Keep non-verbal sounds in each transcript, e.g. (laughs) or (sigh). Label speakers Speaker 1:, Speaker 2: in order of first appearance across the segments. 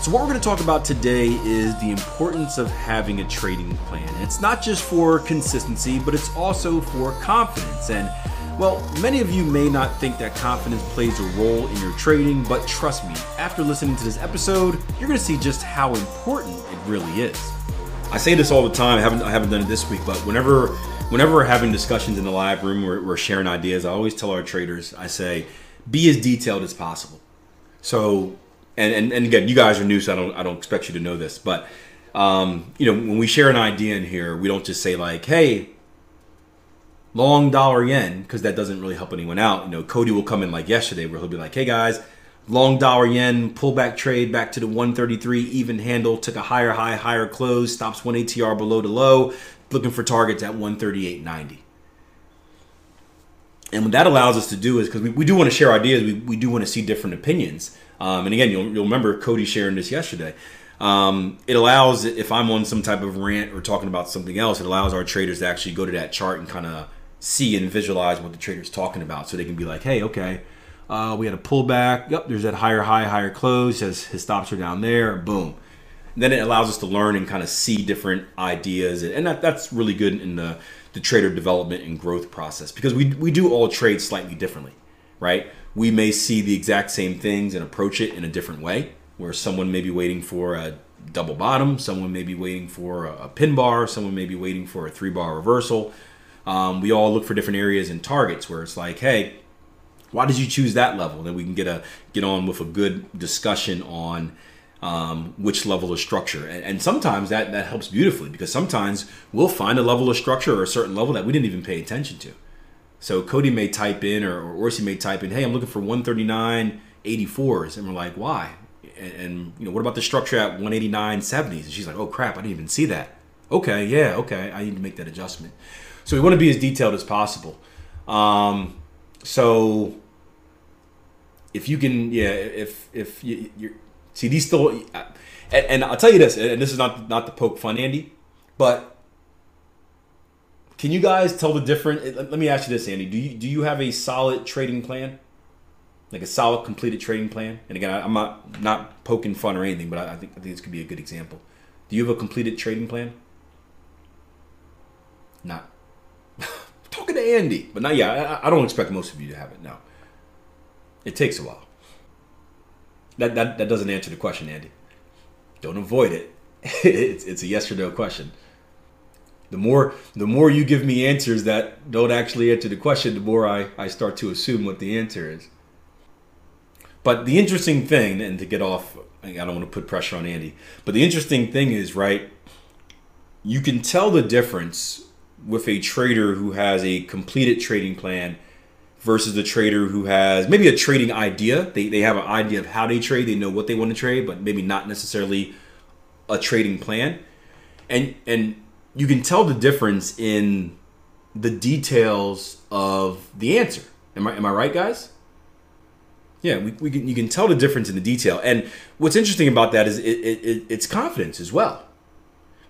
Speaker 1: So, what we're going to talk about today is the importance of having a trading plan. It's not just for consistency, but it's also for confidence. And, well, many of you may not think that confidence plays a role in your trading, but trust me, after listening to this episode, you're going to see just how important it really is. I say this all the time. I haven't I haven't done it this week, but whenever whenever we're having discussions in the live room, we're, we're sharing ideas. I always tell our traders, I say, be as detailed as possible. So and, and, and again, you guys are new, so I don't I don't expect you to know this, but um, you know, when we share an idea in here, we don't just say like, "Hey, long dollar yen," because that doesn't really help anyone out. You know, Cody will come in like yesterday, where he'll be like, "Hey guys, long dollar yen pullback trade back to the 133 even handle, took a higher high, higher close, stops one ATR below the low, looking for targets at 138.90." And what that allows us to do is because we, we do want to share ideas, we, we do want to see different opinions. Um, and again, you'll, you'll remember Cody sharing this yesterday. Um, it allows, if I'm on some type of rant or talking about something else, it allows our traders to actually go to that chart and kind of see and visualize what the trader's talking about. So they can be like, hey, okay, uh, we had a pullback. Yep, there's that higher high, higher close. His, his stops are down there. Boom. And then it allows us to learn and kind of see different ideas. And that, that's really good in the, the trader development and growth process because we, we do all trade slightly differently, right? we may see the exact same things and approach it in a different way, where someone may be waiting for a double bottom, someone may be waiting for a pin bar, someone may be waiting for a three bar reversal. Um, we all look for different areas and targets where it's like, hey, why did you choose that level? Then we can get a get on with a good discussion on um, which level of structure, and, and, sometimes that that helps beautifully because sometimes we'll find a level of structure or a certain level that we didn't even pay attention to. So Cody may type in, or, or Orsi may type in, "Hey, I'm looking for 139 84s," and we're like, "Why?" And, and you know, what about the structure at 189 70s? And she's like, "Oh crap, I didn't even see that." Okay, yeah, okay, I need to make that adjustment. So we want to be as detailed as possible. Um, so if you can, yeah, if if you, you're see these still, and, and I'll tell you this, and this is not not to poke fun, Andy, but can you guys tell the difference? Let me ask you this, Andy. Do you do you have a solid trading plan, like a solid completed trading plan? And again, I'm not not poking fun or anything, but I think I think this could be a good example. Do you have a completed trading plan? Not. (laughs) talking to Andy, but not yeah. I, I don't expect most of you to have it. No. It takes a while. That that that doesn't answer the question, Andy. Don't avoid it. (laughs) it's it's a yes or no question the more the more you give me answers that don't actually answer the question, the more I, I start to assume what the answer is. But the interesting thing, and to get off, I don't want to put pressure on Andy, but the interesting thing is, right, you can tell the difference with a trader who has a completed trading plan versus the trader who has maybe a trading idea. They, they have an idea of how they trade, they know what they want to trade, but maybe not necessarily a trading plan. And and you can tell the difference in the details of the answer. Am I, am I right, guys? Yeah, we, we can, you can tell the difference in the detail. And what's interesting about that is it, it, it it's confidence as well.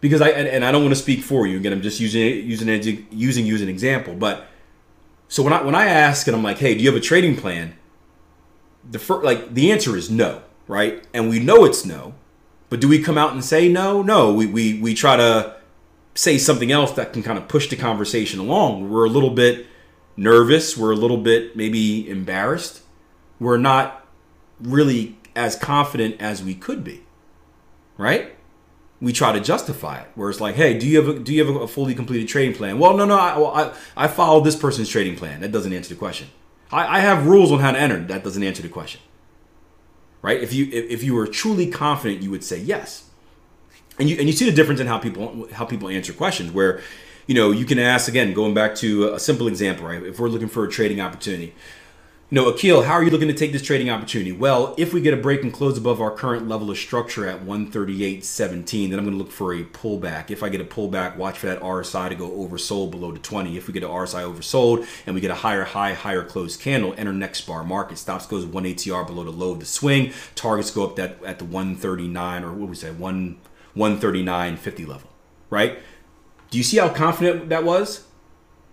Speaker 1: Because I and, and, I don't want to speak for you. Again, I'm just using using using you as an example. But so when I when I ask and I'm like, hey, do you have a trading plan? The first, like the answer is no, right? And we know it's no. But do we come out and say no? No. We we we try to say something else that can kind of push the conversation along. We're a little bit nervous, we're a little bit maybe embarrassed. We're not really as confident as we could be. Right? We try to justify it. Where it's like, hey, do you have a, do you have a fully completed trading plan? Well, no, no, I, well, I, I followed this person's trading plan. That doesn't answer the question. I, I have rules on how to enter. That doesn't answer the question. Right? If you if, if you were truly confident, you would say yes and you and you see the difference in how people how people answer questions where you know you can ask again going back to a simple example right if we're looking for a trading opportunity You know, Akil, how are you looking to take this trading opportunity? Well, if we get a break and close above our current level of structure at 138.17, then I'm going to look for a pullback. If I get a pullback, watch for that RSI to go oversold below the 20. If we get an RSI oversold and we get a higher high, higher close candle, enter next bar market. Stops goes 1 ATR below the low of the swing. Targets go up that at the 139 or what we say, 1 139.50 level, right? Do you see how confident that was?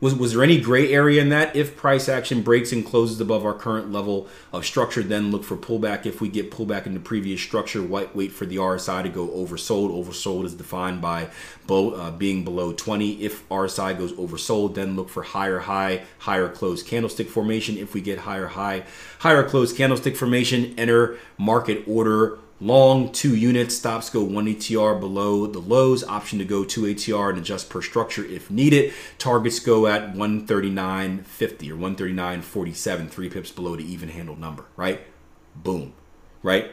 Speaker 1: Was, was there any gray area in that? If price action breaks and closes above our current level of structure, then look for pullback. If we get pullback in the previous structure, wait, wait for the RSI to go oversold. Oversold is defined by uh, being below 20. If RSI goes oversold, then look for higher high, higher close candlestick formation. If we get higher high, higher close candlestick formation, enter market order Long, two units. Stops go one ATR below the lows. Option to go two ATR and adjust per structure if needed. Targets go at 139.50 or 139.47, three pips below the even handle number, right? Boom, right?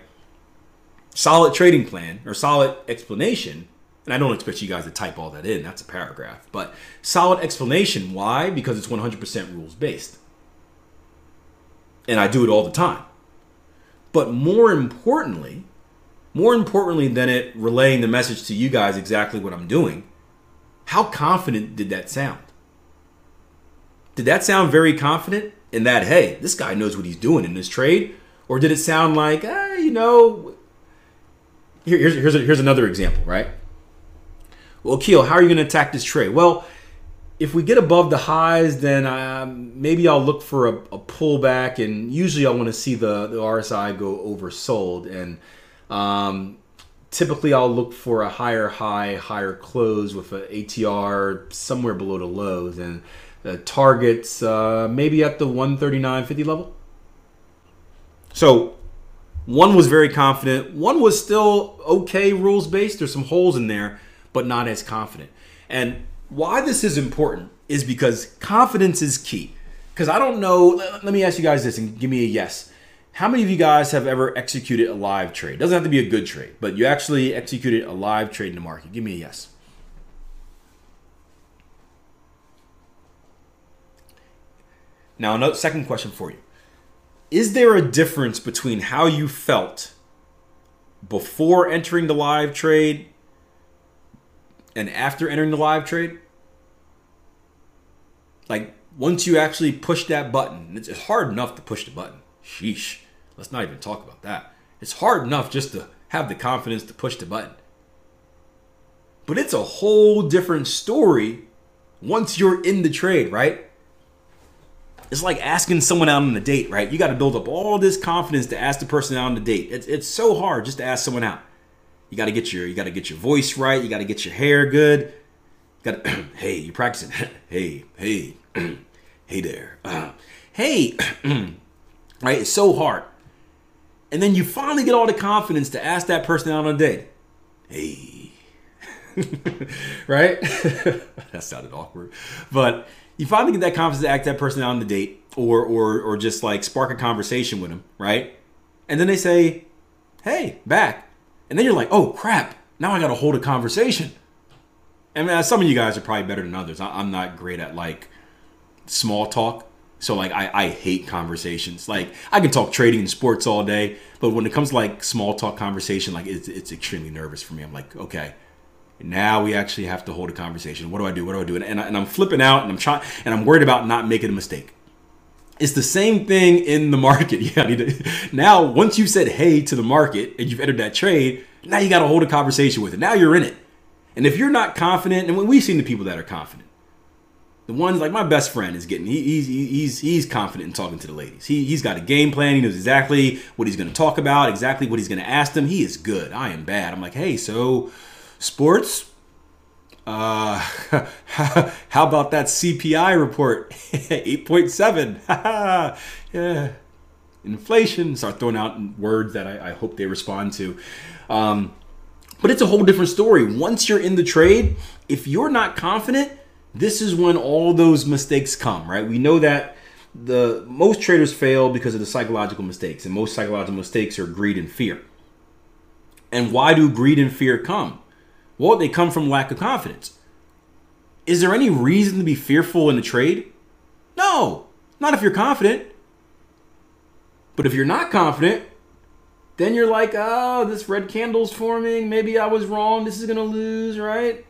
Speaker 1: Solid trading plan or solid explanation. And I don't expect you guys to type all that in. That's a paragraph. But solid explanation. Why? Because it's 100% rules based. And I do it all the time. But more importantly, more importantly than it relaying the message to you guys exactly what I'm doing, how confident did that sound? Did that sound very confident in that, hey, this guy knows what he's doing in this trade? Or did it sound like, eh, you know, here, here's, here's, a, here's another example, right? Well, Keel, how are you going to attack this trade? Well, if we get above the highs, then um, maybe I'll look for a, a pullback, and usually I want to see the, the RSI go oversold. And um, typically, I'll look for a higher high, higher close with an ATR somewhere below the lows, and the targets uh, maybe at the 139.50 level. So one was very confident. One was still okay rules based. There's some holes in there, but not as confident. And why this is important is because confidence is key. Because I don't know. Let me ask you guys this and give me a yes. How many of you guys have ever executed a live trade? Doesn't have to be a good trade, but you actually executed a live trade in the market. Give me a yes. Now, another second question for you. Is there a difference between how you felt before entering the live trade and after entering the live trade? Like once you actually push that button, it's hard enough to push the button. Sheesh. Let's not even talk about that. It's hard enough just to have the confidence to push the button. But it's a whole different story once you're in the trade, right? It's like asking someone out on a date, right? You got to build up all this confidence to ask the person out on a date. It's, it's so hard just to ask someone out. You got to get your you got to get your voice right. You got to get your hair good. You got (clears throat) hey, you're practicing. (clears throat) hey, hey, (clears throat) hey there. Hey, right? It's so hard. And then you finally get all the confidence to ask that person out on a date. Hey. (laughs) right? (laughs) that sounded awkward. But you finally get that confidence to ask that person out on the date or or or just like spark a conversation with them, right? And then they say, "Hey, back." And then you're like, "Oh, crap. Now I got to hold a conversation." And some of you guys are probably better than others. I'm not great at like small talk. So like I, I hate conversations. Like I can talk trading and sports all day, but when it comes to like small talk conversation, like it's, it's extremely nervous for me. I'm like, okay, now we actually have to hold a conversation. What do I do? What do I do? And, and, I, I'm flipping out and I'm trying and I'm worried about not making a mistake. It's the same thing in the market. (laughs) Yeah, now once you've said hey to the market and you've entered that trade, now you got to hold a conversation with it. Now you're in it. And if you're not confident, and we've seen the people that are confident, the ones like my best friend is getting he, he's he's he's confident in talking to the ladies. He he's got a game plan. He knows exactly what he's going to talk about, exactly what he's going to ask them. He is good. I am bad. I'm like, hey, so sports. Uh, (laughs) how about that CPI report? (laughs) 8.7. (laughs) yeah. Inflation. Start throwing out words that I, I hope they respond to. Um, but it's a whole different story. Once you're in the trade, if you're not confident, this is when all those mistakes come, right? We know that the most traders fail because of the psychological mistakes, and most psychological mistakes are greed and fear. And why do greed and fear come? Well, they come from lack of confidence. Is there any reason to be fearful in a trade? No, not if you're confident. But if you're not confident, then you're like, oh, this red candle's forming. Maybe I was wrong. This is going to lose, right?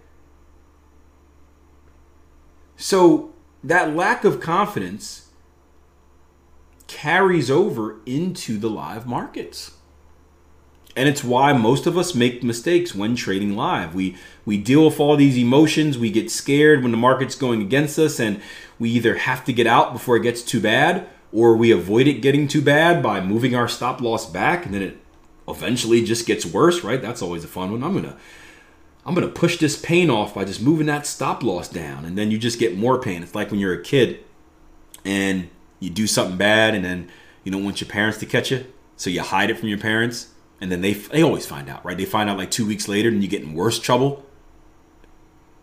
Speaker 1: So that lack of confidence carries over into the live markets. And it's why most of us make mistakes when trading live. We we deal with all these emotions, we get scared when the market's going against us and we either have to get out before it gets too bad or we avoid it getting too bad by moving our stop loss back and then it eventually just gets worse, right? That's always a fun one. I'm going to I'm going to push this pain off by just moving that stop loss down and then you just get more pain. It's like when you're a kid and you do something bad and then you don't want your parents to catch you, so you hide it from your parents and then they they always find out, right? They find out like 2 weeks later and you get in worse trouble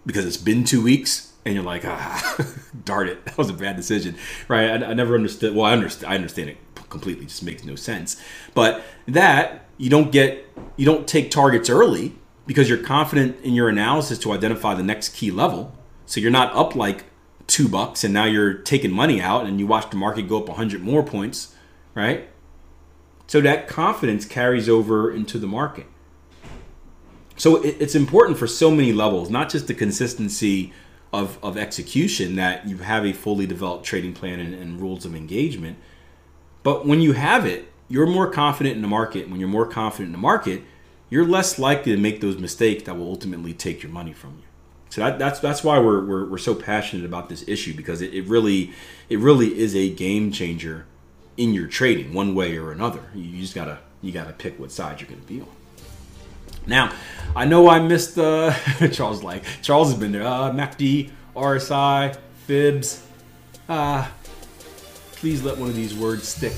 Speaker 1: because it's been 2 weeks and you're like, ah, (laughs) darn it, that was a bad decision, right? I, I never understood. Well, I understand. I understand it completely. Just makes no sense. But that you don't get, you don't take targets early because you're confident in your analysis to identify the next key level. So you're not up like two bucks and now you're taking money out and you watch the market go up 100 more points, right? So that confidence carries over into the market. So it's important for so many levels, not just the consistency of, of execution that you have a fully developed trading plan and, and rules of engagement. But when you have it, you're more confident in the market. When you're more confident in the market, you're less likely to make those mistakes that will ultimately take your money from you. So that, that's that's why we're, we're, we're so passionate about this issue because it, it really it really is a game changer in your trading one way or another. You just gotta you gotta pick what side you're gonna be on. Now, I know I missed uh, (laughs) Charles. Like Charles has been there. Uh, MACD, RSI, Fibs. Uh, please let one of these words stick.